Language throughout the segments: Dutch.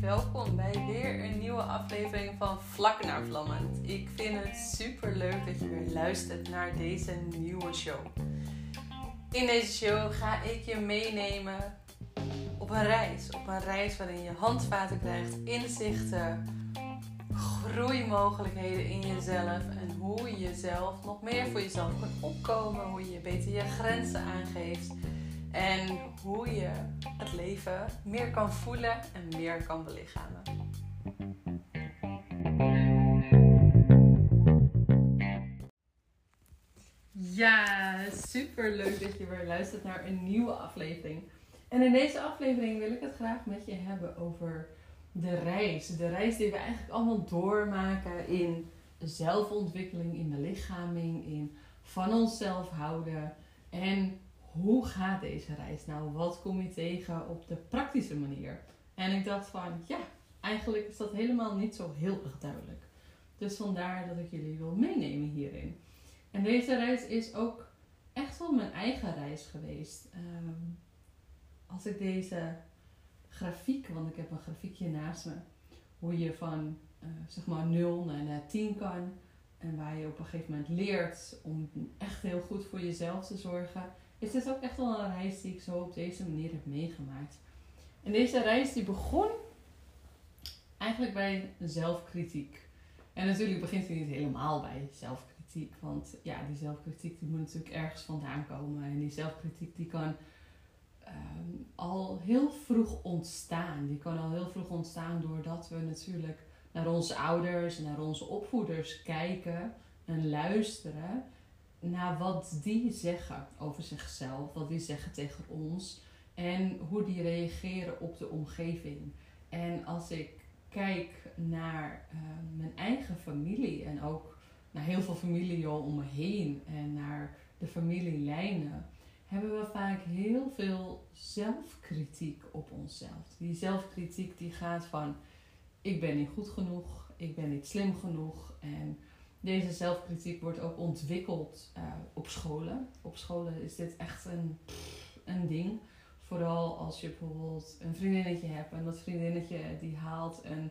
Welkom bij weer een nieuwe aflevering van Vlak naar Vlammend. Ik vind het super leuk dat je weer luistert naar deze nieuwe show. In deze show ga ik je meenemen op een reis. Op een reis waarin je handvaten krijgt, inzichten, groeimogelijkheden in jezelf en hoe je jezelf nog meer voor jezelf kunt opkomen, hoe je beter je grenzen aangeeft en hoe je het leven meer kan voelen en meer kan belichamen. Ja, super leuk dat je weer luistert naar een nieuwe aflevering. En in deze aflevering wil ik het graag met je hebben over de reis. De reis die we eigenlijk allemaal doormaken in zelfontwikkeling, in de lichaming, in van onszelf houden. En hoe gaat deze reis nou? Wat kom je tegen op de praktische manier? En ik dacht van, ja, eigenlijk is dat helemaal niet zo heel erg duidelijk. Dus vandaar dat ik jullie wil meenemen hierin. En deze reis is ook echt wel mijn eigen reis geweest. Ehm, als ik deze grafiek, want ik heb een grafiekje naast me, hoe je van uh, zeg maar 0 naar 10 kan. En waar je op een gegeven moment leert om echt heel goed voor jezelf te zorgen. Is dit ook echt wel een reis die ik zo op deze manier heb meegemaakt. En deze reis die begon eigenlijk bij zelfkritiek. En natuurlijk begint hij niet helemaal bij zelfkritiek. Want ja, die zelfkritiek die moet natuurlijk ergens vandaan komen. En die zelfkritiek die kan Ehm, al heel vroeg ontstaan. Die kan al heel vroeg ontstaan doordat we natuurlijk naar onze ouders en naar onze opvoeders kijken en luisteren naar wat die zeggen over zichzelf, wat die zeggen tegen ons en hoe die reageren op de omgeving. En als ik kijk naar ehm, mijn eigen familie en ook naar heel veel familie om me heen en naar de familielijnen, hebben we vaak heel veel zelfkritiek op onszelf. Die zelfkritiek die gaat van ik ben niet goed genoeg, ik ben niet slim genoeg. En deze zelfkritiek wordt ook ontwikkeld uh, op scholen. Op scholen is dit echt een, een ding. Vooral als je bijvoorbeeld een vriendinnetje hebt en dat vriendinnetje die haalt een,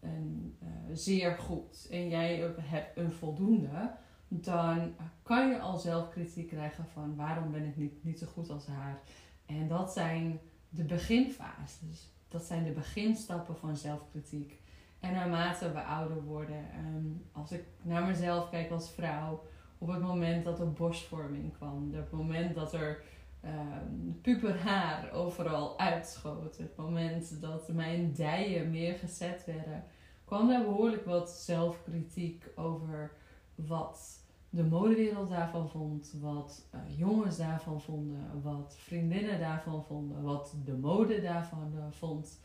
een uh, zeer goed en jij hebt een voldoende dan kan je al zelfkritiek krijgen van waarom ben ik niet, niet zo goed als haar. En dat zijn de beginfases. Dat zijn de beginstappen van zelfkritiek. En naarmate we ouder worden, um, als ik naar mezelf kijk als vrouw, op het moment dat er borstvorming kwam, op het moment dat er um, puberhaar overal uitschoot, het moment dat mijn dijen meer gezet werden, kwam daar behoorlijk wat zelfkritiek over wat de modewereld daarvan vond, wat uh, jongens daarvan vonden, wat vriendinnen daarvan vonden, wat de mode daarvan uh, vond.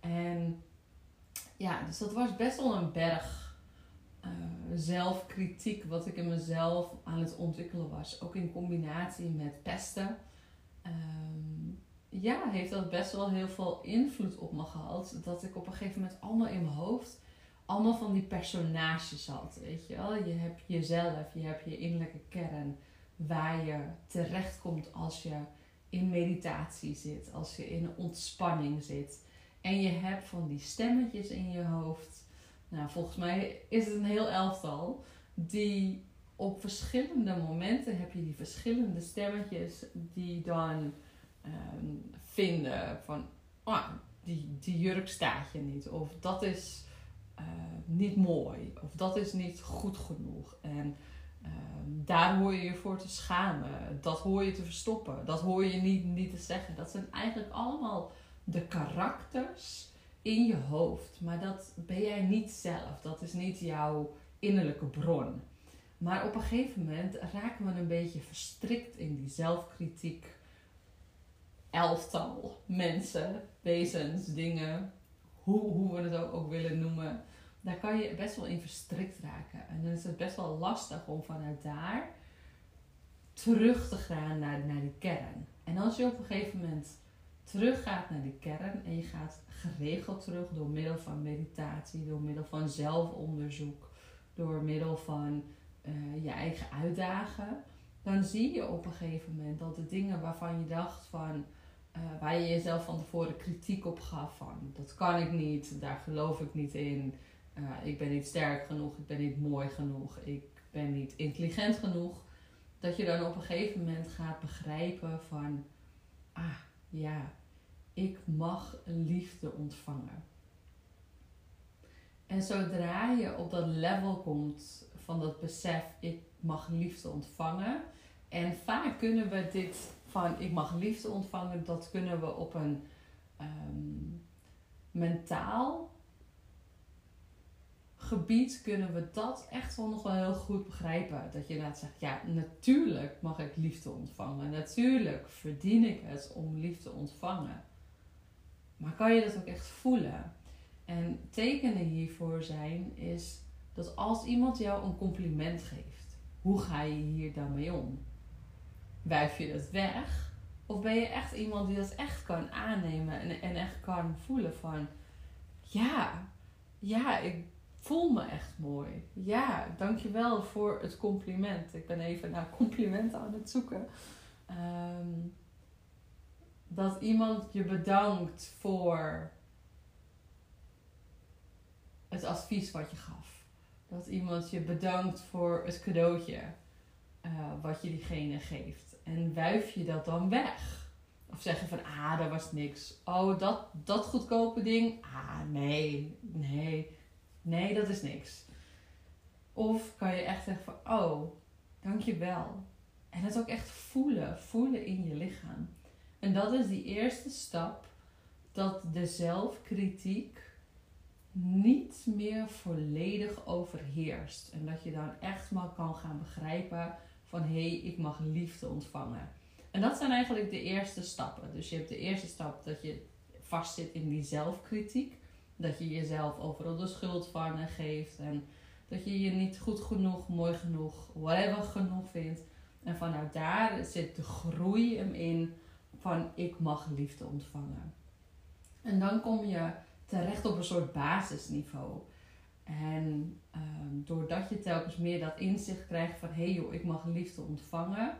En ja, dus dat was best wel een berg uh, zelfkritiek wat ik in mezelf aan het ontwikkelen was. Ook in combinatie met pesten. Um, ja, heeft dat best wel heel veel invloed op me gehad. Dat ik op een gegeven moment allemaal in mijn hoofd allemaal van die personages had. Weet je wel? Je hebt jezelf, je hebt je innerlijke kern. Waar je terechtkomt als je in meditatie zit, als je in ontspanning zit. En je hebt van die stemmetjes in je hoofd. Nou, volgens mij is het een heel elftal. Die op verschillende momenten heb je die verschillende stemmetjes die dan ehm, vinden van, oh, die, die jurk staat je niet. Of dat is uh, niet mooi of dat is niet goed genoeg. En uh, daar hoor je je voor te schamen. Dat hoor je te verstoppen. Dat hoor je niet, niet te zeggen. Dat zijn eigenlijk allemaal de karakters in je hoofd. Maar dat ben jij niet zelf. Dat is niet jouw innerlijke bron. Maar op een gegeven moment raken we een beetje verstrikt in die zelfkritiek. Elftal mensen, wezens, dingen, hoe, hoe we het ook, willen noemen, daar kan je best wel in verstrikt raken. En dan is het best wel lastig om vanuit daar terug te gaan naar, naar die kern. En als je op een gegeven moment teruggaat naar die kern en je gaat geregeld terug door middel van meditatie, door middel van zelfonderzoek, door middel van uh, je eigen uitdagen, dan zie je op een gegeven moment dat de dingen waarvan je dacht van eh, waar je jezelf van tevoren kritiek op gaf van dat kan ik niet, daar geloof ik niet in, uh, ik ben niet sterk genoeg, ik ben niet mooi genoeg, ik ben niet intelligent genoeg. Dat je dan op een gegeven moment gaat begrijpen van, ah ja, ik mag liefde ontvangen. En zodra je op dat level komt van dat besef, ik mag liefde ontvangen. En vaak kunnen we dit van ik mag liefde ontvangen, dat kunnen we op een um, mentaal gebied kunnen we dat echt wel nog wel heel goed begrijpen. Dat je inderdaad zegt, ja, natuurlijk mag ik liefde ontvangen. Natuurlijk verdien ik het om liefde te ontvangen. Maar kan je dat ook echt voelen? En tekenen hiervoor zijn is dat als iemand jou een compliment geeft, hoe ga je hier dan mee om? Wijf je dat weg? Of ben je echt iemand die dat echt kan aannemen en, en echt kan voelen van, ja, ja, ik voel me echt mooi. Ja, dankjewel voor het compliment. Ik ben even naar complimenten aan het zoeken. Ehm, dat iemand je bedankt voor het advies wat je gaf. Dat iemand je bedankt voor het cadeautje uh, wat je diegene geeft. En wuif je dat dan weg? Of zeg je van, ah, dat was niks. Oh, dat, dat goedkope ding? Ah, nee, nee, nee, dat is niks. Of kan je echt zeggen van, oh, dankjewel. En het ook echt voelen, voelen in je lichaam. En dat is die eerste stap, dat de zelfkritiek niet meer volledig overheerst. En dat je dan echt maar kan gaan begrijpen van hé, hey, ik mag liefde ontvangen. En dat zijn eigenlijk de eerste stappen. Dus je hebt de eerste stap dat je vastzit in die zelfkritiek. Dat je jezelf overal de schuld van geeft. En dat je je niet goed genoeg, mooi genoeg, whatever genoeg vindt. En vanuit daar zit de groei hem in van ik mag liefde ontvangen. En dan kom je terecht op een soort basisniveau. En um, doordat je telkens meer dat inzicht krijgt van hé hey joh, ik mag liefde ontvangen,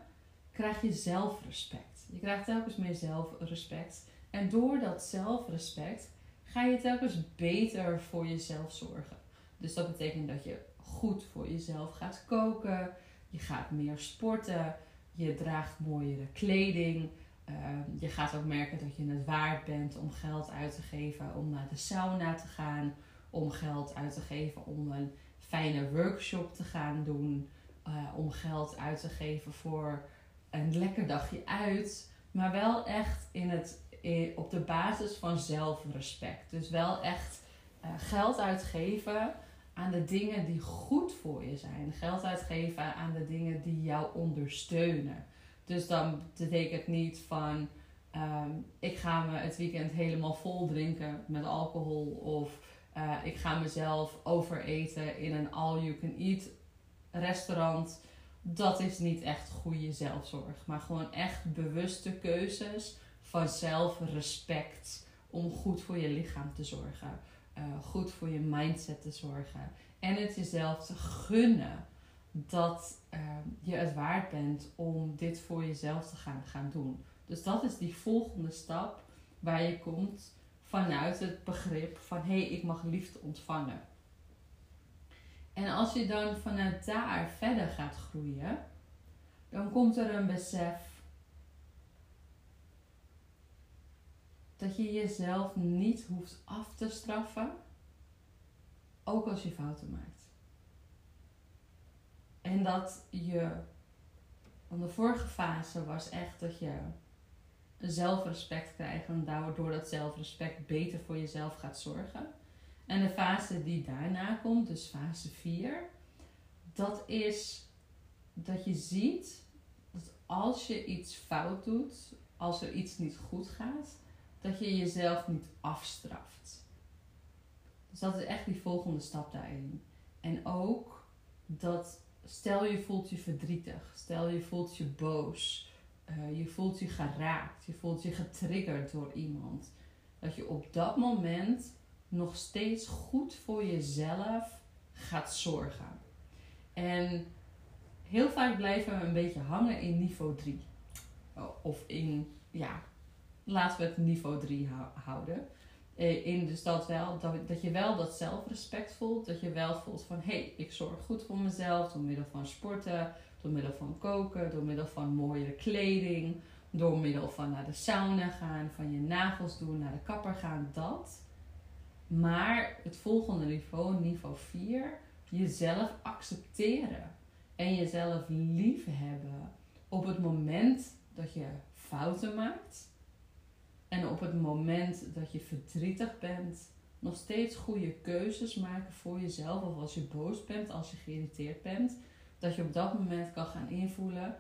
krijg je zelfrespect. Je krijgt telkens meer zelfrespect. En door dat zelfrespect ga je telkens beter voor jezelf zorgen. Dus dat betekent dat je goed voor jezelf gaat koken, je gaat meer sporten, je draagt mooiere kleding, Ehm, je gaat ook merken dat je het waard bent om geld uit te geven om naar de sauna te gaan, om geld uit te geven om een fijne workshop te gaan doen, uh, om geld uit te geven voor een lekker dagje uit, maar wel echt in het, op de basis van zelfrespect. Dus wel echt uh, geld uitgeven aan de dingen die goed voor je zijn. Geld uitgeven aan de dingen die jou ondersteunen. Dus dan betekent niet van ehm, ik ga me het weekend helemaal vol drinken met alcohol of uh, ik ga mezelf overeten in een all-you-can-eat restaurant. Dat is niet echt goede zelfzorg, maar gewoon echt bewuste keuzes van zelfrespect om goed voor je lichaam te zorgen, uh, goed voor je mindset te zorgen en het jezelf te gunnen dat ehm, je het waard bent om dit voor jezelf te gaan, gaan doen. Dus dat is die volgende stap waar je komt vanuit het begrip van hé, hey, ik mag liefde ontvangen. En als je dan vanuit daar verder gaat groeien, dan komt er een besef dat je jezelf niet hoeft af te straffen, ook als je fouten maakt. En dat je, want de vorige fase was echt dat je zelfrespect krijgt en door dat zelfrespect beter voor jezelf gaat zorgen. En de fase die daarna komt, dus fase 4, dat is dat je ziet dat als je iets fout doet, als er iets niet goed gaat, dat je jezelf niet afstraft. Dus dat is echt die volgende stap daarin. En ook dat stel je voelt je verdrietig, stel je voelt je boos, uh, je voelt je geraakt, je voelt je getriggerd door iemand. Dat je op dat moment nog steeds goed voor jezelf gaat zorgen. En heel vaak blijven we een beetje hangen in niveau 3. Of in, ja, laten we het niveau 3 houden. Eh, in dus dat, wel, dat, dat je wel dat zelfrespect voelt. Dat je wel voelt van hé, hey, ik zorg goed voor mezelf door middel van sporten, door middel van koken, door middel van mooiere kleding, door middel van naar de sauna gaan, van je nagels doen, naar de kapper gaan, dat. Maar het volgende niveau, niveau 4, jezelf accepteren en jezelf lief hebben op het moment dat je fouten maakt en op het moment dat je verdrietig bent, nog steeds goede keuzes maken voor jezelf. Of als je boos bent, als je geïrriteerd bent, dat je op dat moment kan gaan invoelen.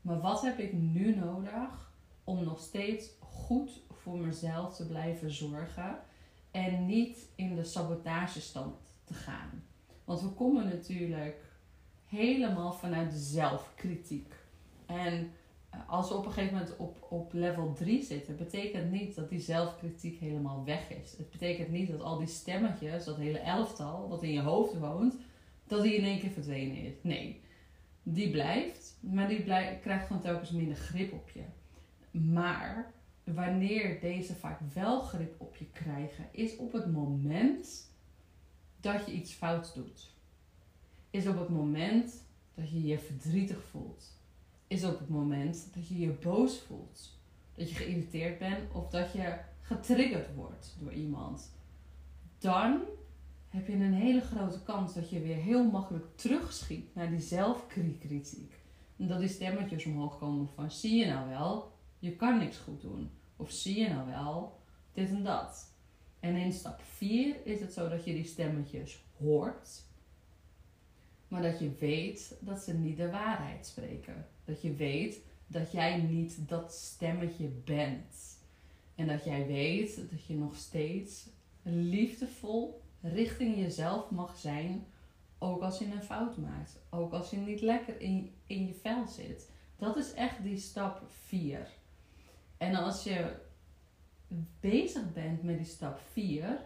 Maar wat heb ik nu nodig om nog steeds goed voor mezelf te blijven zorgen en niet in de sabotagestand te gaan? Want we komen natuurlijk helemaal vanuit de zelfkritiek. En als we op een gegeven moment op, op level 3 zitten, betekent niet dat die zelfkritiek helemaal weg is. Het betekent niet dat al die stemmetjes, dat hele elftal wat in je hoofd woont, dat die in één keer verdwenen is. Nee, die blijft, maar die krijgt gewoon telkens minder grip op je. Maar wanneer deze vaak wel grip op je krijgen, is op het moment dat je iets fout doet. Is op het moment dat je je verdrietig voelt is op het moment dat je je boos voelt. Dat je geïrriteerd bent of dat je getriggerd wordt door iemand. Dan heb je een hele grote kans dat je weer heel makkelijk terugschiet naar die zelfkritiek. En dat die stemmetjes omhoog komen van zie je nou wel, je kan niks goed doen. Of zie je nou wel, dit en dat. En in stap 4 is het zo dat je die stemmetjes hoort maar dat je weet dat ze niet de waarheid spreken. Dat je weet dat jij niet dat stemmetje bent. En dat jij weet dat je nog steeds liefdevol richting jezelf mag zijn. Ook als je een fout maakt. Ook als je niet lekker in, in je vel zit. Dat is echt die stap 4. En als je bezig bent met die stap 4,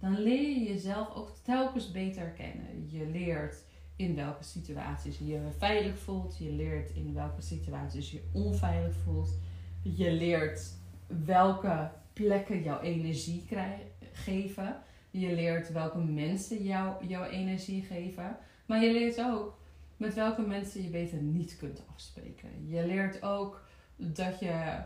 dan leer je jezelf ook telkens beter kennen. Je leert in welke situaties je je veilig voelt. Je leert in welke situaties je onveilig voelt. Je leert welke plekken jouw energie geven. Je leert welke mensen jou, jouw energie geven. Maar je leert ook met welke mensen je beter niet kunt afspreken. Je leert ook dat je,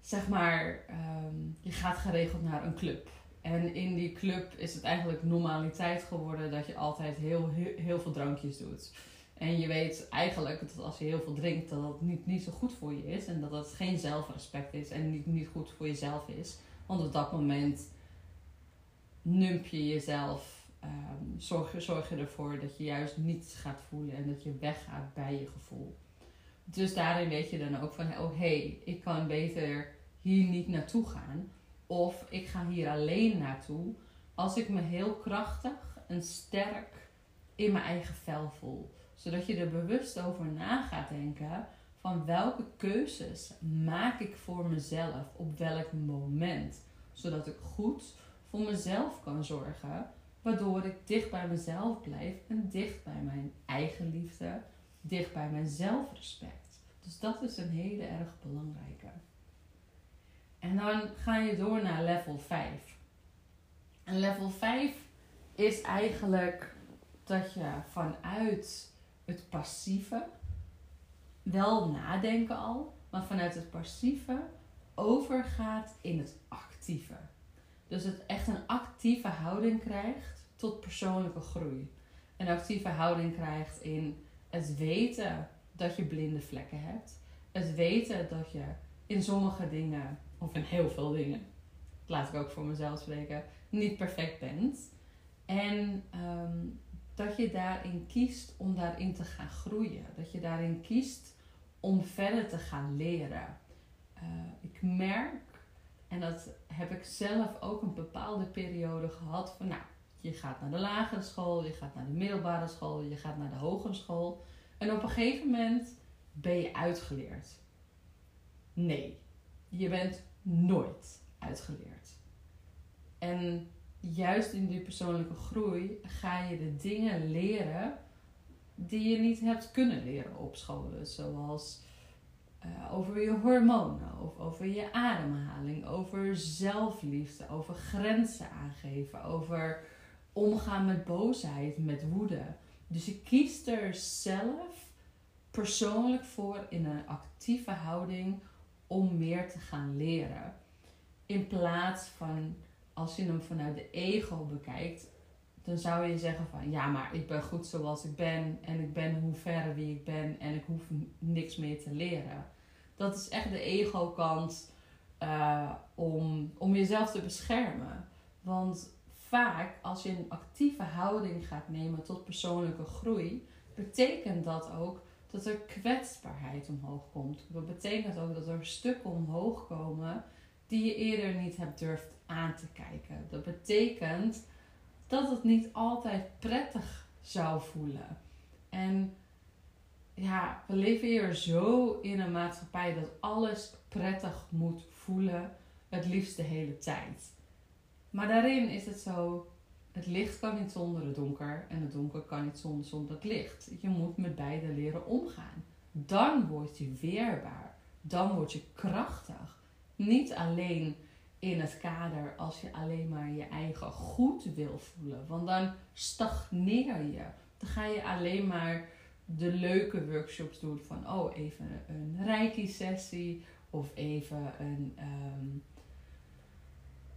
zeg maar, ehm, je gaat geregeld naar een club. En in die club is het eigenlijk normaliteit geworden dat je altijd heel, heel, veel drankjes doet. En je weet eigenlijk dat als je heel veel drinkt, dat het niet, niet zo goed voor je is. En dat het geen zelfrespect is en niet, niet goed voor jezelf is. Want op dat moment nump je jezelf. Um, zorg, zorg je ervoor dat je juist niets gaat voelen en dat je weggaat bij je gevoel. Dus daarin weet je dan ook van, oh hé, hey, ik kan beter hier niet naartoe gaan. Of ik ga hier alleen naartoe als ik me heel krachtig en sterk in mijn eigen vel voel. Zodat je er bewust over na gaat denken van welke keuzes maak ik voor mezelf op welk moment. Zodat ik goed voor mezelf kan zorgen. Waardoor ik dicht bij mezelf blijf en dicht bij mijn eigen liefde, dicht bij mijn zelfrespect. Dus dat is een hele erg belangrijke. En dan ga je door naar level 5. En level 5 is eigenlijk dat je vanuit het passieve, wel nadenken al, maar vanuit het passieve overgaat in het actieve. Dus het echt een actieve houding krijgt tot persoonlijke groei. Een actieve houding krijgt in het weten dat je blinde vlekken hebt. Het weten dat je in sommige dingen of in heel veel dingen, laat ik ook voor mezelf spreken, niet perfect bent. En ehm, dat je daarin kiest om daarin te gaan groeien. Dat je daarin kiest om verder te gaan leren. Uh, ik merk, en dat heb ik zelf ook een bepaalde periode gehad, van nou, je gaat naar de lagere school, je gaat naar de middelbare school, je gaat naar de hogere school. En op een gegeven moment ben je uitgeleerd. Nee, je bent nooit uitgeleerd. En juist in die persoonlijke groei ga je de dingen leren die je niet hebt kunnen leren op scholen. Zoals uh, over je hormonen, of over je ademhaling, over zelfliefde, over grenzen aangeven, over omgaan met boosheid, met woede. Dus je kiest er zelf persoonlijk voor in een actieve houding om meer te gaan leren. In plaats van als je hem vanuit de ego bekijkt, dan zou je zeggen van ja, maar ik ben goed zoals ik ben en ik ben hoe ver wie ik ben en ik hoef niks meer te leren. Dat is echt de ego-kant uh, om, om jezelf te beschermen. Want vaak als je een actieve houding gaat nemen tot persoonlijke groei, betekent dat ook dat er kwetsbaarheid omhoog komt. Dat betekent ook dat er stukken omhoog komen die je eerder niet hebt durft aan te kijken. Dat betekent dat het niet altijd prettig zou voelen. En ja, we leven hier zo in een maatschappij dat alles prettig moet voelen, het liefst de hele tijd. Maar daarin is het zo, het licht kan niet zonder het donker en het donker kan niet zonder, zonder het licht. Je moet met beide leren omgaan. Dan word je weerbaar, dan word je krachtig. Niet alleen in het kader als je alleen maar je eigen goed wil voelen. Want dan stagneer je. Dan ga je alleen maar de leuke workshops doen van oh even een reiki sessie of even een, um,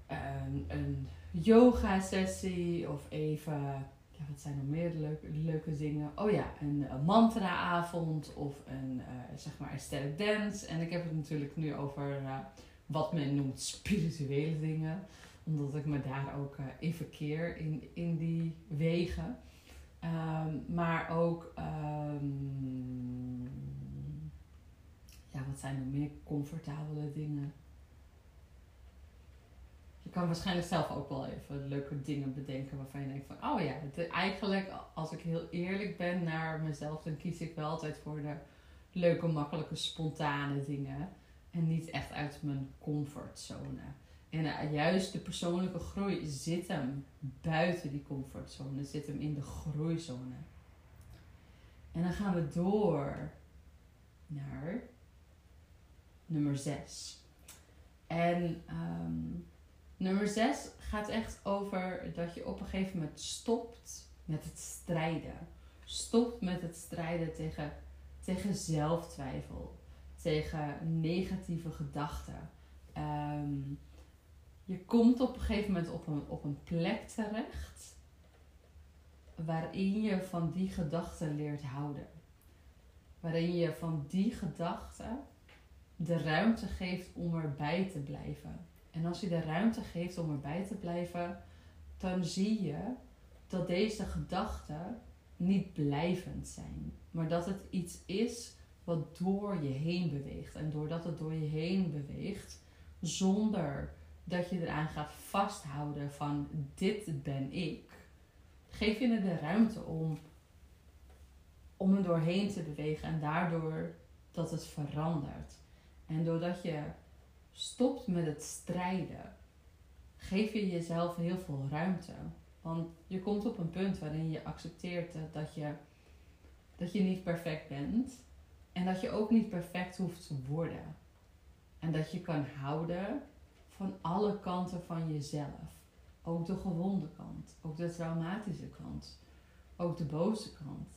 um, een yoga sessie of even ja, wat zijn nog meer leuke, dingen? Oh ja, een, mantra-avond of een, uh, zeg maar, een dance. En ik heb het natuurlijk nu over uh, wat men noemt spirituele dingen. Omdat ik me daar ook uh, in verkeer, in, in die wegen. Um, maar ook, um, ja, wat zijn er meer comfortabele dingen? Kan waarschijnlijk zelf ook wel even leuke dingen bedenken waarvan je denkt van, oh ja, eigenlijk als ik heel eerlijk ben naar mezelf, dan kies ik wel altijd voor de leuke, makkelijke, spontane dingen. En niet echt uit mijn comfortzone. En uh, juist de persoonlijke groei zit hem buiten die comfortzone, zit hem in de groeizone. En dan gaan we door naar nummer 6. En um, nummer 6 gaat echt over dat je op een gegeven moment stopt met het strijden. Stopt met het strijden tegen, tegen zelftwijfel tegen negatieve gedachten. Um, je komt op een gegeven moment op een, op een plek terecht waarin je van die gedachten leert houden. Waarin je van die gedachten de ruimte geeft om erbij te blijven. En als je de ruimte geeft om erbij te blijven, dan zie je dat deze gedachten niet blijvend zijn, maar dat het iets is wat door je heen beweegt. En doordat het door je heen beweegt, zonder dat je eraan gaat vasthouden van dit ben ik, geef je er de ruimte om, om er doorheen te bewegen en daardoor dat het verandert. En doordat je stopt met het strijden, geef je jezelf heel veel ruimte. Want je komt op een punt waarin je accepteert dat je, dat je niet perfect bent. En dat je ook niet perfect hoeft te worden. En dat je kan houden van alle kanten van jezelf. Ook de gewonde kant, ook de traumatische kant, ook de boze kant.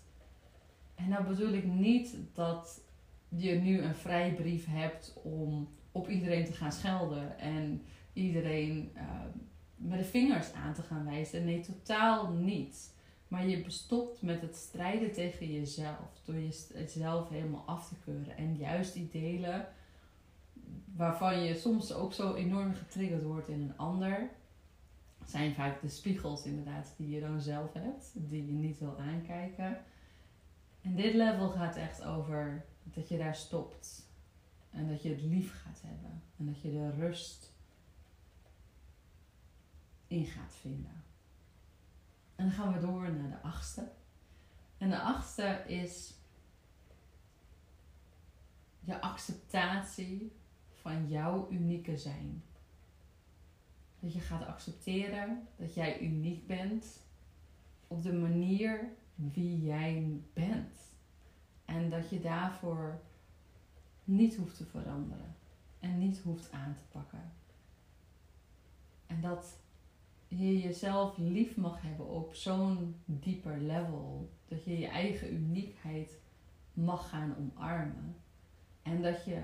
En dan bedoel ik niet dat je nu een vrijbrief hebt om op iedereen te gaan schelden en iedereen uh, met de vingers aan te gaan wijzen. Nee, totaal niet. Maar je bestopt met het strijden tegen jezelf. Door jezelf helemaal af te keuren. En juist die delen waarvan je soms ook zo enorm getriggerd wordt in een ander. Zijn vaak de spiegels inderdaad die je dan zelf hebt. Die je niet wil aankijken. En dit level gaat echt over dat je daar stopt. En dat je het lief gaat hebben. En dat je de rust in gaat vinden. En dan gaan we door naar de achtste. En de achtste is je acceptatie van jouw unieke zijn. Dat je gaat accepteren dat jij uniek bent op de manier wie jij bent. En dat je daarvoor niet hoeft te veranderen. En niet hoeft aan te pakken. En dat je jezelf lief mag hebben op zo'n dieper level. Dat je je eigen uniekheid mag gaan omarmen. En dat je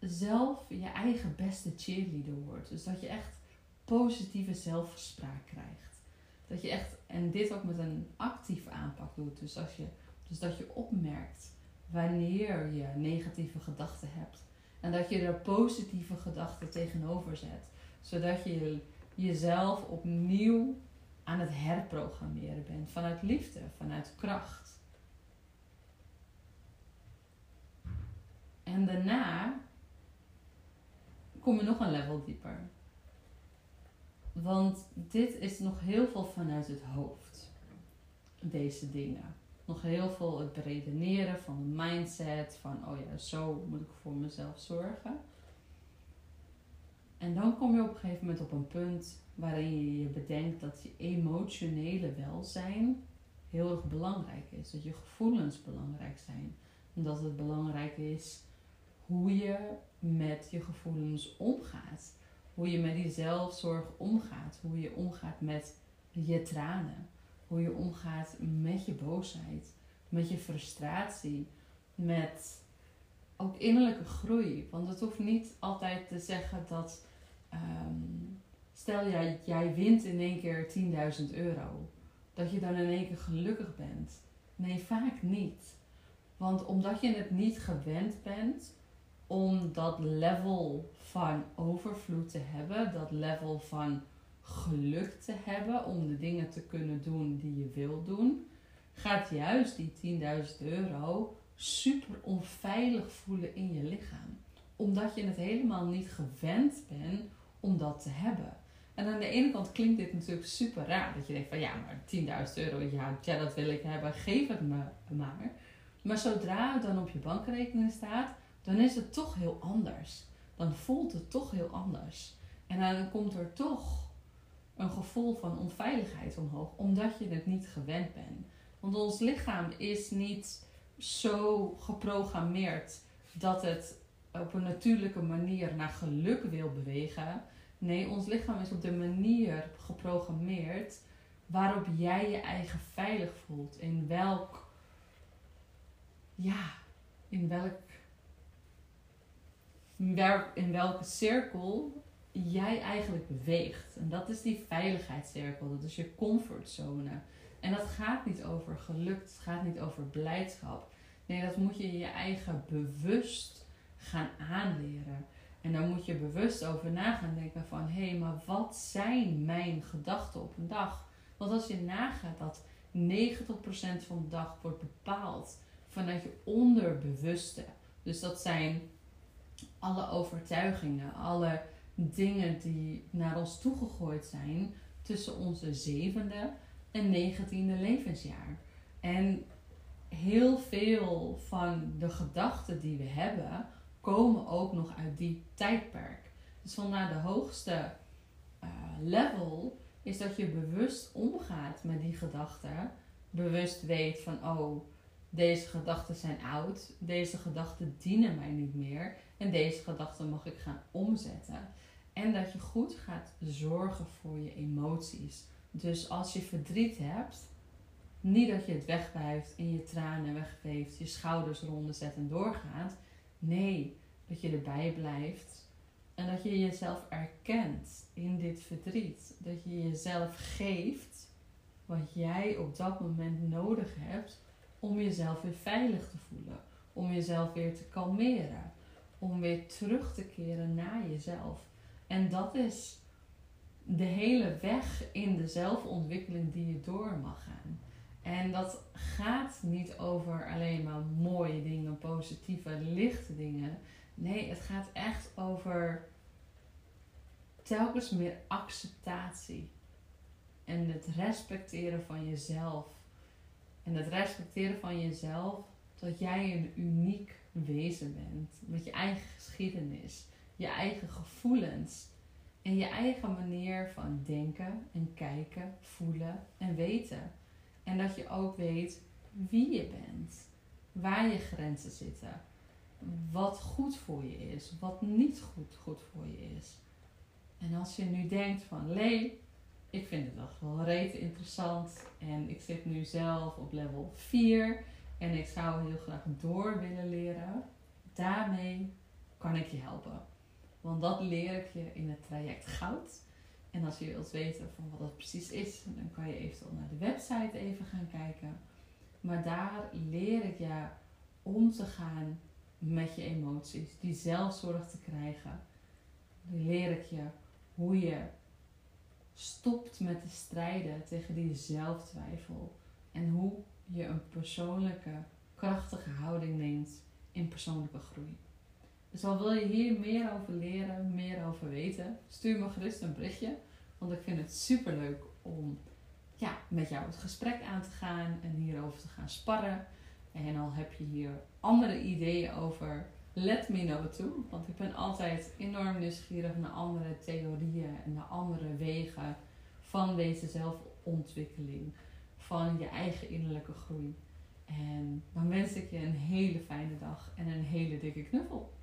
zelf je eigen beste cheerleader wordt. Dus dat je echt positieve zelfspraak krijgt. Dat je echt, en dit ook met een actieve aanpak doet. Dus, als je, dus dat je opmerkt wanneer je negatieve gedachten hebt. En dat je er positieve gedachten tegenover zet. Zodat je jezelf opnieuw aan het herprogrammeren bent. Vanuit liefde, vanuit kracht. En daarna kom je nog een level dieper. Want dit is nog heel veel vanuit het hoofd. Deze dingen. Nog heel veel het beredeneren van de mindset. Van oh ja, zo moet ik voor mezelf zorgen. En dan kom je op een gegeven moment op een punt waarin je je bedenkt dat je emotionele welzijn heel erg belangrijk is. Dat je gevoelens belangrijk zijn. En dat het belangrijk is hoe je met je gevoelens omgaat. Hoe je met die zelfzorg omgaat. Hoe je omgaat met je tranen. Hoe je omgaat met je boosheid. Met je frustratie. Met ook innerlijke groei. Want het hoeft niet altijd te zeggen dat. Um, stel jij, jij wint in één keer 10.000 euro. Dat je dan in één keer gelukkig bent. Nee, vaak niet. Want omdat je het niet gewend bent om dat level van overvloed te hebben, dat level van geluk te hebben om de dingen te kunnen doen die je wil doen, gaat juist die 10.000 euro super onveilig voelen in je lichaam. Omdat je het helemaal niet gewend bent om dat te hebben. En aan de ene kant klinkt dit natuurlijk super raar. Dat je denkt van ja, maar 10.000 euro, ja, ja, dat wil ik hebben, geef het me maar. Maar zodra het dan op je bankrekening staat, dan is het toch heel anders. Dan voelt het toch heel anders. En dan komt er toch een gevoel van onveiligheid omhoog, omdat je het niet gewend bent. Want ons lichaam is niet zo geprogrammeerd dat het op een natuurlijke manier naar geluk wil bewegen. Nee, ons lichaam is op de manier geprogrammeerd waarop jij je eigen veilig voelt. In welk, ja, in welk in welke cirkel jij eigenlijk beweegt. En dat is die veiligheidscirkel, dat is je comfortzone. En dat gaat niet over geluk, het gaat niet over blijdschap. Nee, dat moet je je eigen bewust gaan aanleren. En dan moet je bewust over na gaan denken van... hé, maar wat zijn mijn gedachten op een dag? Want als je nagaat dat 90% van de dag wordt bepaald vanuit je onderbewuste. Dus dat zijn alle overtuigingen, alle dingen die naar ons toegegooid zijn tussen onze zevende en negentiende levensjaar. En heel veel van de gedachten die we hebben, komen ook nog uit die tijdperk. Dus vandaar de hoogste uh, level is dat je bewust omgaat met die gedachten. Bewust weet van, oh, deze gedachten zijn oud, deze gedachten dienen mij niet meer en deze gedachten mag ik gaan omzetten. En dat je goed gaat zorgen voor je emoties. Dus als je verdriet hebt, niet dat je het wegblijft, in je tranen weggeeft, je schouders ronden zet en doorgaat. Nee, dat je erbij blijft en dat je jezelf erkent in dit verdriet. Dat je jezelf geeft wat jij op dat moment nodig hebt om jezelf weer veilig te voelen. Om jezelf weer te kalmeren. Om weer terug te keren naar jezelf. En dat is de hele weg in de zelfontwikkeling die je door mag gaan. En dat gaat niet over alleen maar mooie dingen, positieve, lichte dingen. Nee, het gaat echt over telkens meer acceptatie. En het respecteren van jezelf. En het respecteren van jezelf dat jij een uniek wezen bent. Met je eigen geschiedenis, je eigen gevoelens en je eigen manier van denken en kijken, voelen en weten. En dat je ook weet wie je bent, waar je grenzen zitten wat goed voor je is, wat niet goed, goed voor je is. En als je nu denkt van, Lee, ik vind het wel reet interessant en ik zit nu zelf op level 4 en ik zou heel graag door willen leren, daarmee kan ik je helpen. Want dat leer ik je in het traject Goud. En als je wilt weten van wat dat precies is, dan kan je eventueel naar de website even gaan kijken. Maar daar leer ik je om te gaan met je emoties, die zelfzorg te krijgen. Leer ik je hoe je stopt met te strijden tegen die zelftwijfel. En hoe je een persoonlijke, krachtige houding neemt in persoonlijke groei. Dus al wil je hier meer over leren, meer over weten, stuur me gerust een berichtje. Want ik vind het super leuk om ja, met jou het gesprek aan te gaan en hierover te gaan sparren. En al heb je hier andere ideeën over, let me know too. Want ik ben altijd enorm nieuwsgierig naar andere theorieën en naar andere wegen van deze zelfontwikkeling, van je eigen innerlijke groei. En dan wens ik je een hele fijne dag en een hele dikke knuffel.